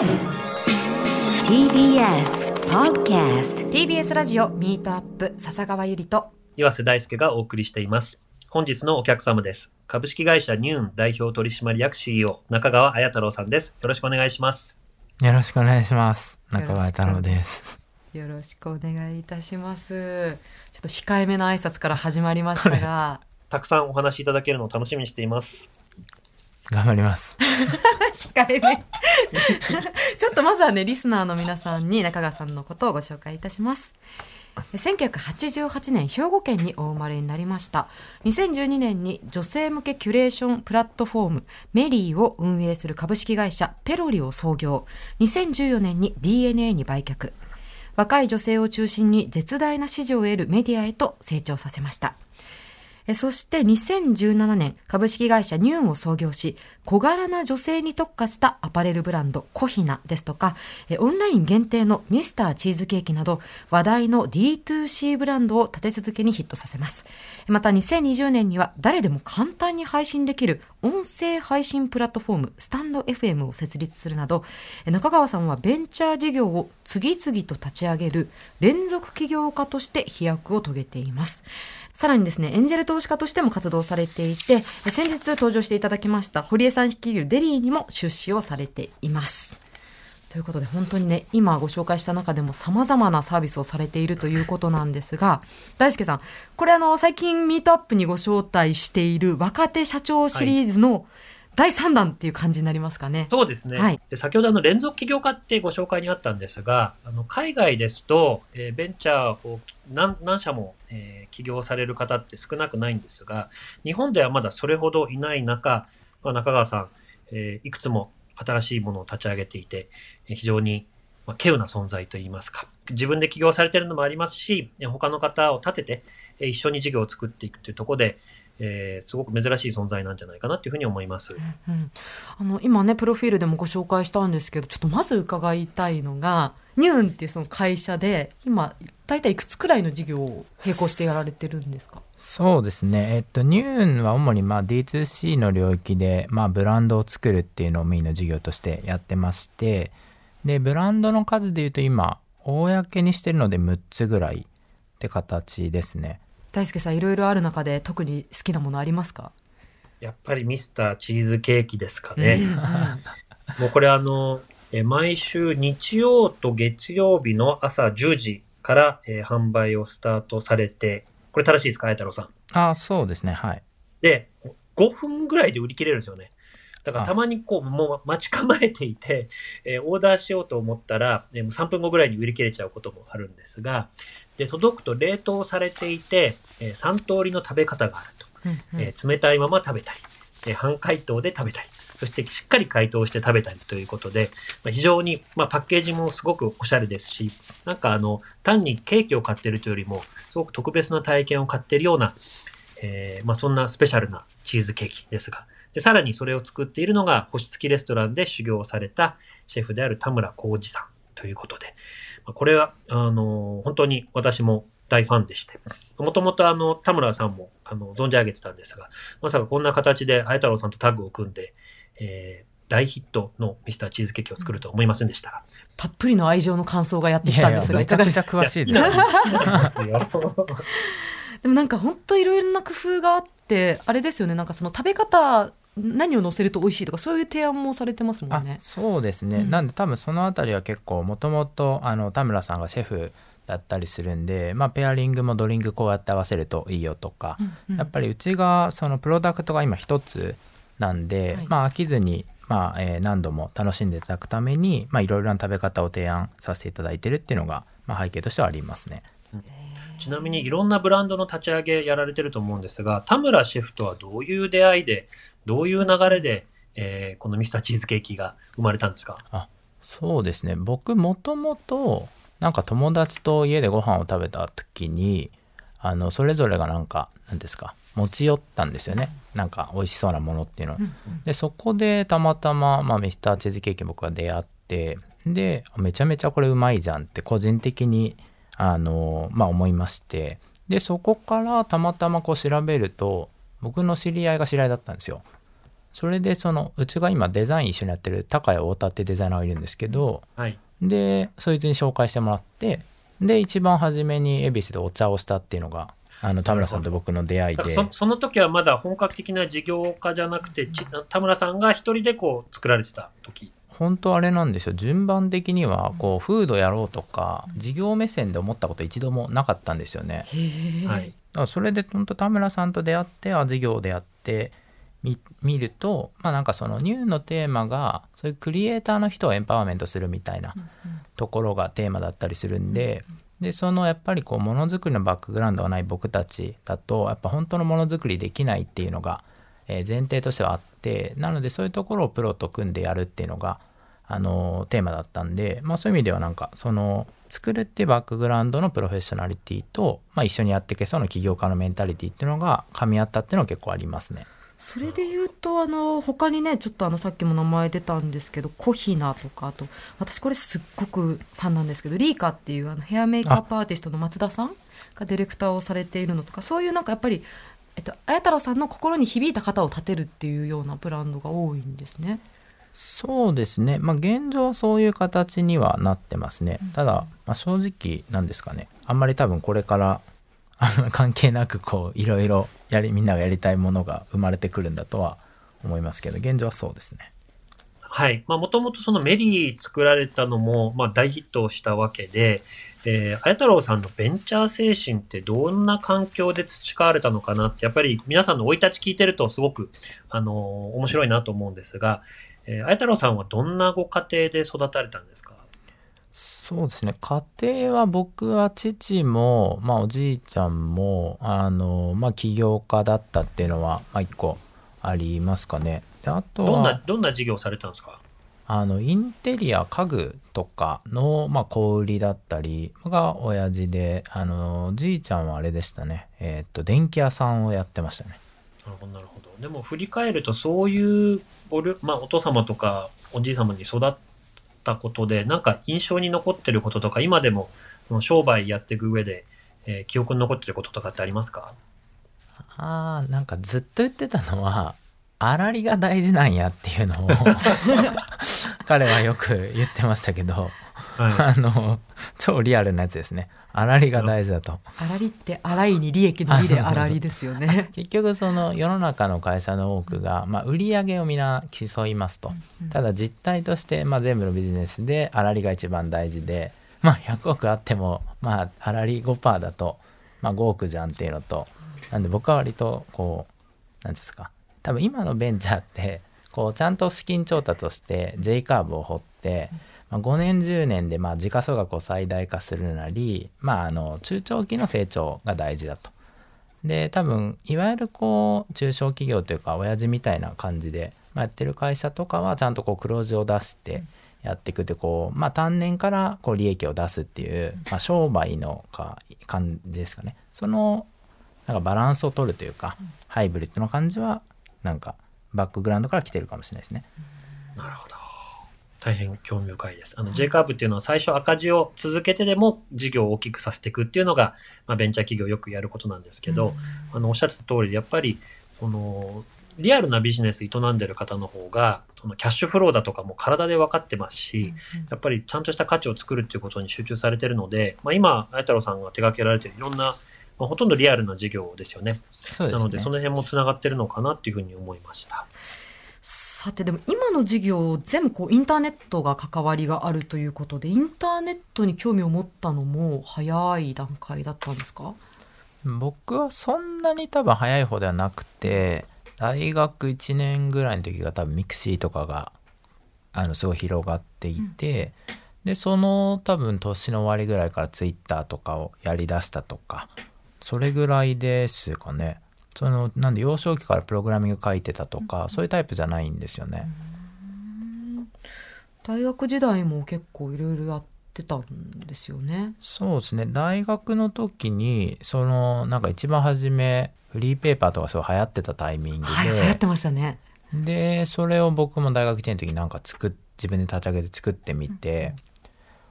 TBS Podcast TBS ラジオミートアップ笹川ゆりと岩瀬大輔がお送りしています。本日のお客様です。株式会社ニューン代表取締役 CEO 中川彩太郎さんです。よろしくお願いします。よろしくお願いします。中川太郎です。よろしくお願いいたしますちょっと控えめな挨拶から始まりましたがたくさんお話しいただけるのを楽しみにしています。頑張ります。控えめ。ちょっとまずはねリスナーの皆さんに中川さんのことをご紹介いたします。1988年兵庫県にお生まれになりました。2012年に女性向けキュレーションプラットフォームメリーを運営する株式会社ペロリを創業。2014年に DNA に売却。若い女性を中心に絶大な支持を得るメディアへと成長させました。そして2017年株式会社ニューンを創業し小柄な女性に特化したアパレルブランドコヒナですとかオンライン限定のミスターチーズケーキなど話題の D2C ブランドを立て続けにヒットさせます。また2020年には誰でも簡単に配信できる音声配信プラットフォームスタンド FM を設立するなど中川さんはベンチャー事業を次々と立ち上げる連続起業家として飛躍を遂げています。さらにですね、エンジェル投資家としても活動されていて、先日登場していただきました堀江さん率いるデリーにも出資をされています。ということで本当にね、今ご紹介した中でも様々なサービスをされているということなんですが、大輔さん、これあの、最近ミートアップにご招待している若手社長シリーズの第3弾っていう感じになりますかね。そうですね。はいで先ほどあの連続起業家ってご紹介にあったんですが、あの海外ですと、えーベンチャーを何何社も、えー起業される方って少なくないんですが、日本ではまだそれほどいない中、まあ、中川さん、えーいくつも新しいものを立ち上げていて、えー非常に、まあ、稀有な存在といいますか、自分で起業されているのもありますし、他の方を立てて、え一緒に事業を作っていくというところで、えーすごく珍しい存在なんじゃないかなというふうに思います。うん、あの今ねプロフィールでもご紹介したんですけどちょっとまず伺いたいのがニューンっていうその会社で今大体いくつくらいの事業を並行してやられてるんですか？そうですね。えっと、ニューンは主にまあ D2C の領域で、まあ、ブランドを作るっていうのをメインの事業としてやってまして、で、ブランドの数で言うと今、公にしてるので6つぐらいって形ですね。大輔さんいろいろある中で特に好きなものありますか、やっぱりミスターチーズケーキですかね。もうこれあの、え毎週日曜と月曜日の朝10時から、えー販売をスタートされて、これ正しいですか、あや太郎さん。あ、そうですね。はい。で、5分ぐらいで売り切れるんですよね。だからあたまにこう、もう待ち構えていて、えーオーダーしようと思ったら、えーもう3分後ぐらいに売り切れちゃうこともあるんですが、で、届くと冷凍されていて、え3通りの食べ方があると。うんうん。えー冷たいまま食べたり、えー半解凍で食べたり、そしてしっかり解凍して食べたりということで、まあ、非常に、まあ、パッケージもすごくおしゃれですし、なんかあの、単にケーキを買ってるというよりも、すごく特別な体験を買ってるような、えーまあ、そんなスペシャルなチーズケーキですが、でさらにそれを作っているのが、星付きレストランで修行されたシェフである田村浩二さんということで、まあこれは、あの、本当に私も大ファンでして、もともとあの、田村さんも、あの、存じ上げてたんですが、まさかこんな形で、あや太郎さんとタッグを組んで、えー大ヒットのミスターチーズケーキを作るとは思いませんでしたが。たっぷりの愛情の感想がやってきたんですがめちゃくちゃ詳しいです。でもなんか本当いろいろな工夫があってあれですよねなんかその食べ方何を乗せると美味しいとかそういう提案もされてますもあんね。そうですね、うん。なんで多分そのあたりは結構もともとあの田村さんがシェフだったりするんで、まあ、ペアリングもドリンクこうやって合わせるといいよとか、うんうん。やっぱりうちがそのプロダクトが今一つなんで、はい。まあ飽きずに、まあえー何度も楽しんでいただくためにまあいろいろな食べ方を提案させていただいてるっていうのが、まあ、背景としてはありますね。ちなみにいろんなブランドの立ち上げやられてると思うんですが、田村シェフとはどういう出会いで、どういう流れで、えーこのミスターチーズケーキが生まれたんですか？そうですね。僕もともとなんか友達と家でご飯を食べた時にあのそれぞれがなんか何ですか持ち寄ったんですよね。なんか美味しそうなものっていうの。をでそこでたまたま、まあ、ミスターチーズケーキ僕が出会ってでめちゃめちゃこれうまいじゃんって個人的にあの、まあ、思いまして。でそこからたまたまこう調べると僕の知り合いが知り合いだったんですよそれでそのうちが今デザイン一緒にやってる高谷太田ってデザイナーがいるんですけどはい。でそいつに紹介してもらってで一番初めに恵比寿でお茶をしたっていうのがあの田村さんと僕の出会いでそその時はまだ本格的な事業家じゃなくて、ち田村さんが一人でこう作られてた時。本当あれなんですよ順番的にはこうフードやろうとか事業目線で思ったこと一度もなかったんですよね。はい。だそれで本当田村さんと出会ってあ事業でやってみ見るとまあなんかそのニューのテーマがそういうクリエイターの人をエンパワーメントするみたいなところがテーマだったりするんで。でそのやっぱりこうものづくりのバックグラウンドがない僕たちだとやっぱ本当のものづくりできないっていうのが、えー前提としてはあってなのでそういうところをプロと組んでやるっていうのが、あのテーマだったんで、まあ、そういう意味ではなんかその作るってバックグラウンドのプロフェッショナリティと、まあ、一緒にやっていけそうな起業家のメンタリティっていうのが噛み合ったっていうのは結構ありますね。それで言うとあの他にねちょっとあのさっきも名前出たんですけどコヒナとかあと私これすっごくファンなんですけどリーカっていうあのヘアメイクアップアーティストの松田さんがディレクターをされているのとかそういうなんかやっぱり、えっと、綾太郎さんの心に響いた方を立てるっていうようなブランドが多いんですね。そうですね、まあ、現状はそういう形にはなってますね。ただ、まあ、正直なんですかねあんまり多分これからあの関係なくこういろいろやりみんながやりたいものが生まれてくるんだとは思いますけど現状はそうですね。はい。まあ、もともとそのメリー作られたのも、まあ、大ヒットしたわけで、えー、綾太郎さんのベンチャー精神ってどんな環境で培われたのかなって、やっぱり皆さんの生い立ち聞いてるとすごく、あのー面白いなと思うんですが、えー、綾太郎さんはどんなご家庭で育たれたんですか？そうですね。家庭は僕は父も、まあ、おじいちゃんもあの、まあ、起業家だったっていうのは、まあ、一個ありますかね。であとはどんな、どんな事業をされたんですか？あのインテリア家具とかの、まあ、小売りだったりが親父であのじいちゃんはあれでしたね。えーっと電気屋さんをやってましたねなるほど、なるほど。でも振り返ると、そういうおる、まあ、お父様とかおじい様に育ったことで、なんか印象に残ってることとか、今でもその商売やっていく上で、えー記憶に残ってることとかってありますか？あーなんかずっと言ってたのは粗利が大事なんやっていうのを 彼はよく言ってましたけどはあの超リアルなやつですね粗利が大事だと。粗利って粗いに利益の利で粗利ですよね。結局その世の中の会社の多くが、まあ、売り上げを皆競いますと。ただ実態として、まあ、全部のビジネスで粗利が一番大事で、まあ、100億あっても、まあ、粗利5%だと、まあ、5億じゃんっていうのとなんで僕は割とこうなんですか。多分今のベンチャーってこうちゃんと資金調達をして J カーブを掘って、まあ、5年10年でまあ時価総額を最大化するなり、まあ、あの中長期の成長が大事だと。で多分いわゆるこう中小企業というか親父みたいな感じで、まあ、やってる会社とかはちゃんとこう黒字を出してやっていくってこう、まあ、単年からこう利益を出すっていう、まあ、商売のか感じですかねそのなんかバランスを取るというか、ハイブリッドの感じはなんかバックグラウンドから来てるかもしれないですね。なるほど。大変興味深いです。あの、J カーブっていうのは最初赤字を続けてでも事業を大きくさせていくっていうのが、まあ、ベンチャー企業よくやることなんですけど、あの、おっしゃってた通りで、やっぱり、その、リアルなビジネス営んでる方の方が、そのキャッシュフローだとかも体で分かってますし、やっぱりちゃんとした価値を作るっていうことに集中されてるので、まあ、今、綾太郎さんが手掛けられているいろんな、まあ、ほとんどリアルな事業ですよね。ねなので、その辺もつながってるのかなっていうふうに思いました。さてでも今の事業全部こうインターネットが関わりがあるということでインターネットに興味を持ったのも早い段階だったんですか？僕はそんなに多分早い方ではなくて大学1年ぐらいの時が多分ミクシーとかがあのすごい広がっていて、でその多分年の終わりぐらいからツイッターとかをやりだしたとかそれぐらいですかねそのなんで幼少期からプログラミング書いてたとか、そういうタイプじゃないんですよね。大学時代も結構いろいろやってたんですよね。そうですね大学の時にそのなんか一番初めフリーペーパーとかすごい流行ってたタイミングで、はい、流行ってましたね。でそれを僕も大学1年の時になんか作っ自分で立ち上げて作ってみて、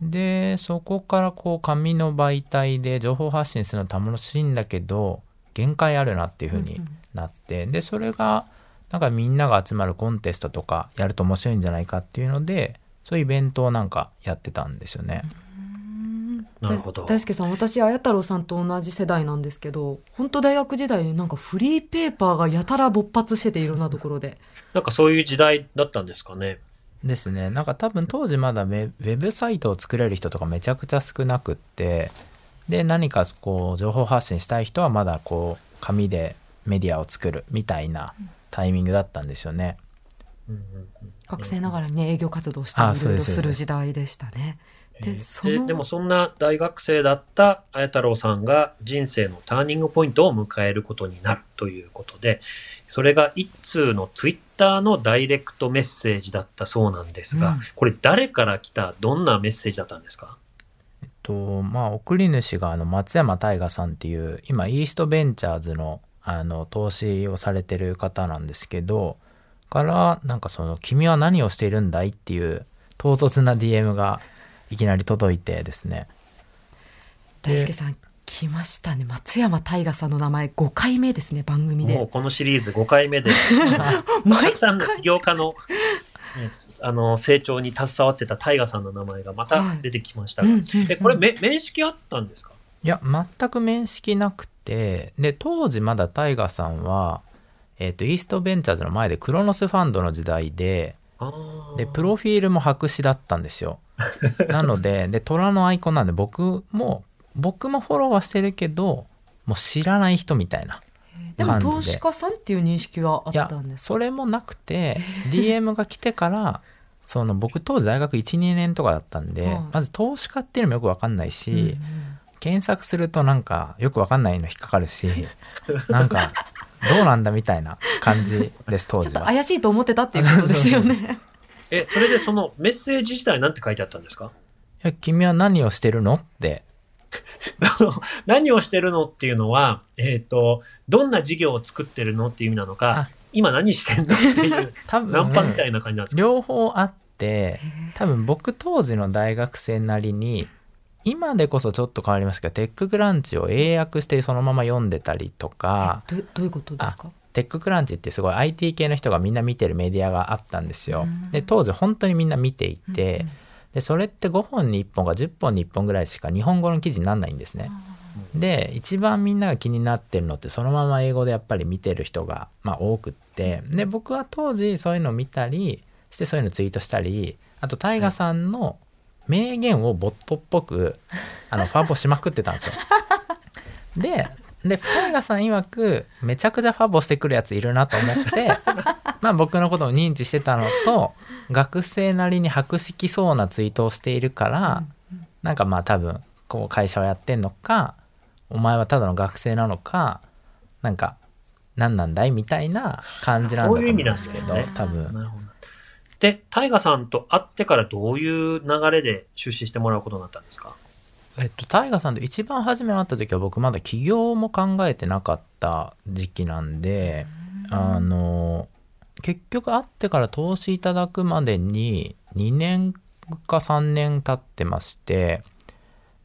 でそこからこう紙の媒体で情報発信するの楽しいんだけど限界あるなっていう風になって、でそれがなんかみんなが集まるコンテストとかやると面白いんじゃないかっていうのでそういうイベントをなんかやってたんですよね。なるほど。大輔さん私綾太郎さんと同じ世代なんですけど本当大学時代なんかフリーペーパーがやたら勃発してていろんなところで なんかそういう時代だったんですかね。ですねなんか多分当時まだウェウェブサイトを作れる人とかめちゃくちゃ少なくってで何かこう情報発信したい人はまだこう紙でメディアを作るみたいなタイミングだったんですよね。うん学生ながらにね営業活動したりすす。る時代でしたね。えでそのーでもそんな大学生だった綾太郎さんが人生のターニングポイントを迎えることになるということで、それが一通のツイッターのダイレクトメッセージだったそうなんですが、うん。これ誰から来たどんなメッセージだったんですか？とまあ送り主があの松山大河さんっていう今イーストベンチャーズのあの投資をされてる方なんですけどからなんかその「君は何をしているんだい?」っていう唐突な DM がいきなり届いてですね。大輔さん来ましたね。松山大河さんの名前5回目ですね番組で。もうこのシリーズ5回目で、た毎くさんの回起業家の、ねあの、成長に携わってたタイガさんの名前がまた出てきましたが、はいうんうんうん。え、これめ面識あったんですか？いや全く面識なくて。で当時まだタイガさんは、えー、とイーストベンチャーズの前でクロノスファンドの時代ででプロフィールも白紙だったんですよ。なのでで虎のアイコンなんで僕も僕もフォローはしてるけどもう知らない人みたいなでも投資家さんっていう認識はあったんですか？それもなくて DM が来てからその僕当時大学12年とかだったんで、はい。まず投資家っていうのもよく分かんないし、うんうん。検索するとなんかよく分かんないの引っかかるし なんかどうなんだみたいな感じです 当ちょっと時は。怪しいと思ってたっていうことですよね。え、それでそのメッセージ自体なんて書いてあったんですか？いや君は何をしてるの？って 何をしてるのっていうのは、えっ、と、どんな事業を作ってるのっていう意味なのかあ、今何してんのっていう、多分ナンパみたいな感じなんですか？両方あって多分僕当時の大学生なりに今でこそちょっと変わりますけどテッククランチを英訳してそのまま読んでたりとかどどういうことですか？テッククランチってすごい IT 系の人がみんな見てるメディアがあったんですよ。うん。で当時本当にみんな見ていて、でそれって5本に1本か10本に1本ぐらいしか日本語の記事にならないんですね。で一番みんなが気になってるのってそのまま英語でやっぱり見てる人が、まあ、多くってで僕は当時そういうのを見たりしてそういうのツイートしたりあとタイガさんの名言をボットっぽくあのファボしまくってたんですよ。ででタイガさん曰くめちゃくちゃファボしてくるやついるなと思って まあ僕のことを認知してたのと学生なりに博識そうなツイートをしているから、なんかまあ多分こう会社をやってんのかお前はただの学生なのかなんか何なんだいみたいな感じなんだと思うんですけど多分。で、タイガさんと会ってからどういう流れで出資してもらうことになったんですか？えっとタイガさんと一番初め会った時は僕まだ起業も考えてなかった時期なんであの結局会ってから投資いただくまでに2年か3年経ってまして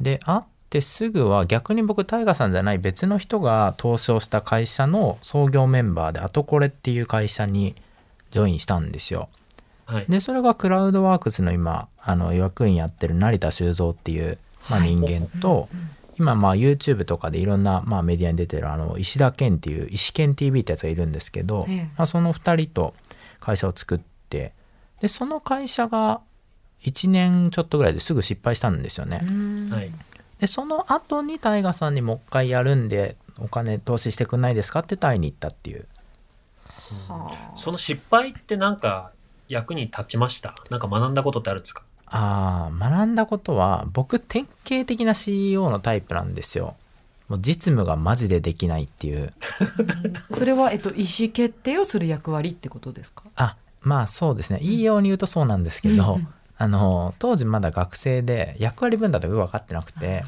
で会ってすぐは逆に僕タイガさんじゃない別の人が投資をした会社の創業メンバーでアトコレっていう会社にジョインしたんですよ。はい。でそれがクラウドワークスの今あの役員やってる成田修造っていう、まあ、はい。人間と、今まあ YouTube とかでいろんなまあメディアに出てるあの石田健っていう石健 TV ってやつがいるんですけど、ええ。まあ、その2人と会社を作ってでその会社が1年ちょっとぐらいですぐ失敗したんですよね。はい。でその後にタイガさんにもう一回やるんでお金投資してくんないですかって会いに行ったっていう。その失敗ってなんか役に立ちました？なんか学んだことってあるんですか？ああ学んだことは僕典型的な CEO のタイプなんですよ。もう実務がマジでできないっていう。それは、えっと、意思決定をする役割ってことですか？あまあそうですね。いいように言うとそうなんですけど、うん。あの当時まだ学生で役割分担とかよく分かってなくて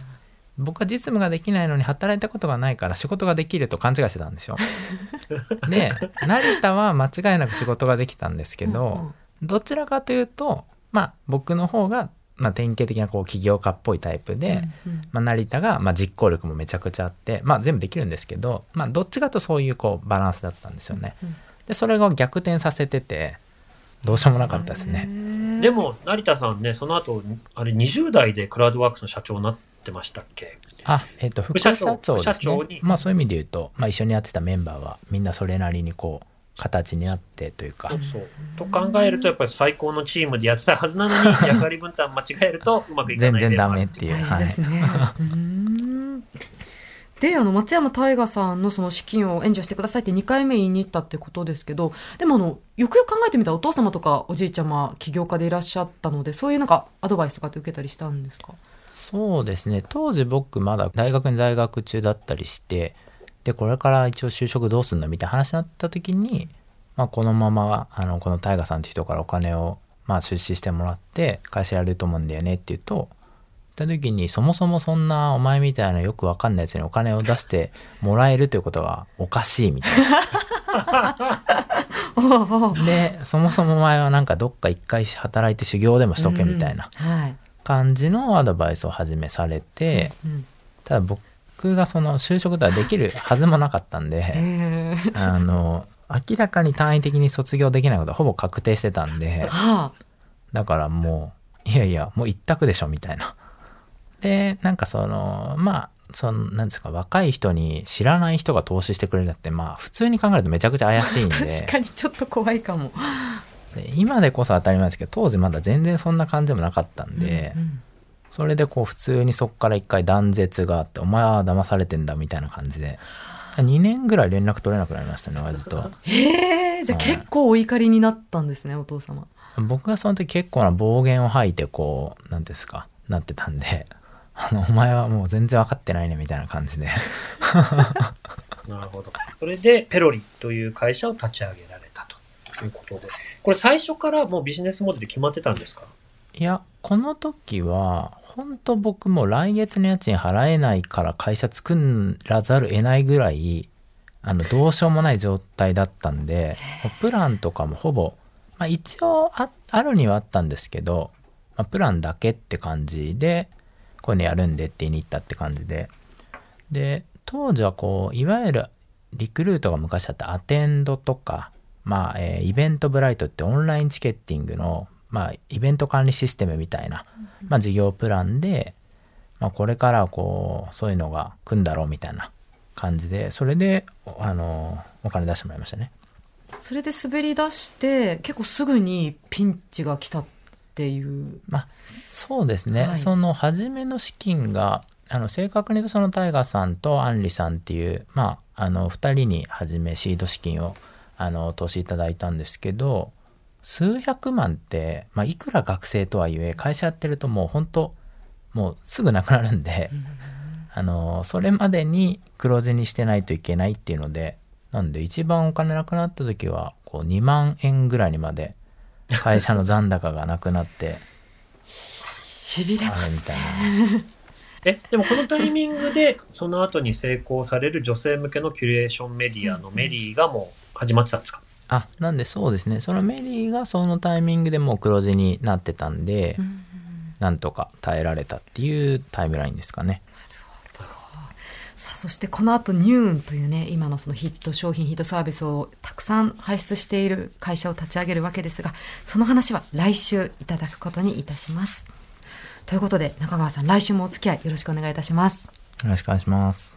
僕は実務ができないのに働いたことがないから仕事ができると勘違いしてたんですよ。で成田は間違いなく仕事ができたんですけど、どちらかというとまあ僕の方が、まあ、典型的なこう起業家っぽいタイプで、うんうんまあ、成田が、まあ、実行力もめちゃくちゃあって、まあ、全部できるんですけど、まあ、どっちかとそういうこうバランスだったんですよね。でそれが逆転させててどうしようもなかったですね。でも、成田さんね、その後、あれ20代でクラウドワークスの社長になってましたっけ？あ、えっ、と、副社長ですね長に。まあそういう意味で言うと、まあ一緒にやってたメンバーはみんなそれなりにこう、形になってというかそう、そう。と考えると、やっぱり最高のチームでやってたはずなのに、役割分担間違えるとうまくいかない全然ダメっていう。大事ですね。うーんであの松山大河さんのその資金を援助してくださいって2回目言いに行ったってことですけどでもあのよくよく考えてみたらお父様とかおじいちゃま起業家でいらっしゃったのでそういうなんかアドバイスとかって受けたりしたんですか？そうですね当時僕まだ大学に在学中だったりしてでこれから一応就職どうすんのみたいな話になった時に、まあ、このままあのこの大河さんって人からお金を、まあ、出資してもらって会社やると思うんだよねって言うと言った時にそもそもそんなお前みたいなよくわかんないやつにお金を出してもらえるということがおかしいみたいな。でそもそもお前はなんかどっか一回働いて修行でもしとけみたいな感じのアドバイスを始めされて。うんただ僕がその就職とはできるはずもなかったんでえーあの明らかに単位的に卒業できないことはほぼ確定してたんではあだからもういやいやもう一択でしょみたいな。でなんかそのまあそのなんですか若い人に知らない人が投資してくれるってまあ普通に考えるとめちゃくちゃ怪しいんで 確かにちょっと怖いかも。で今でこそ当たり前ですけど当時まだ全然そんな感じでもなかったんで、うんそれでこう普通にそこから一回断絶があって「お前は騙されてんだ」みたいな感じで2年ぐらい連絡取れなくなりましたね親父とへえじゃあ結構お怒りになったんですねお父様。僕がその時結構な暴言を吐いてこう何ですかなってたんで「あのお前はもう全然分かってないね」みたいな感じで なるほど。それで、ペロリという会社を立ち上げられたということで。これ最初からもうビジネスモデル決まってたんですか？いやこの時は本当僕もう来月の家賃払えないから会社作らざるを得ないぐらいあのどうしようもない状態だったんでプランとかもほぼ、まあ、一応ああるにはあったんですけど、まあ、プランだけって感じでこういうのやるんでって言いに行ったって感じで。で当時はこういわゆるリクルートが昔あったアテンドとか、まあえーイベントブライトってオンラインチケッティングの、まあ、イベント管理システムみたいな、まあ、事業プランで、まあ、これからこうそういうのが来んだろうみたいな感じでそれでおあのお金出してもらいましたね。それで滑り出して結構すぐにピンチが来たっていう。まあそうですね、はいその初めの資金があの正確に言うとそのタイガーさんとアンリさんっていうまああの2人に初めシード資金をあの投資いただいたんですけど数百万って、まあ、いくら学生とはいえ会社やってるともう本当もうすぐなくなるんで、あのそれまでに黒字にしてないといけないっていうのでなんで一番お金なくなった時はこう2万円ぐらいにまで会社の残高がなくなってしびれあますれみたいな。え、でもこのタイミングで、その後に成功される女性向けのキュレーションメディアのメリーがもう始まってたんですか？あなんでそうですねそのメリーがそのタイミングでもう黒字になってたんで、なんとか耐えられたっていうタイムラインですかね。さあそしてこの後ニューンというね今のそのヒット商品ヒットサービスをたくさん輩出している会社を立ち上げるわけですがその話は来週いただくことにいたします。ということで中川さん来週もお付き合いよろしくお願いいたします。よろしくお願いします。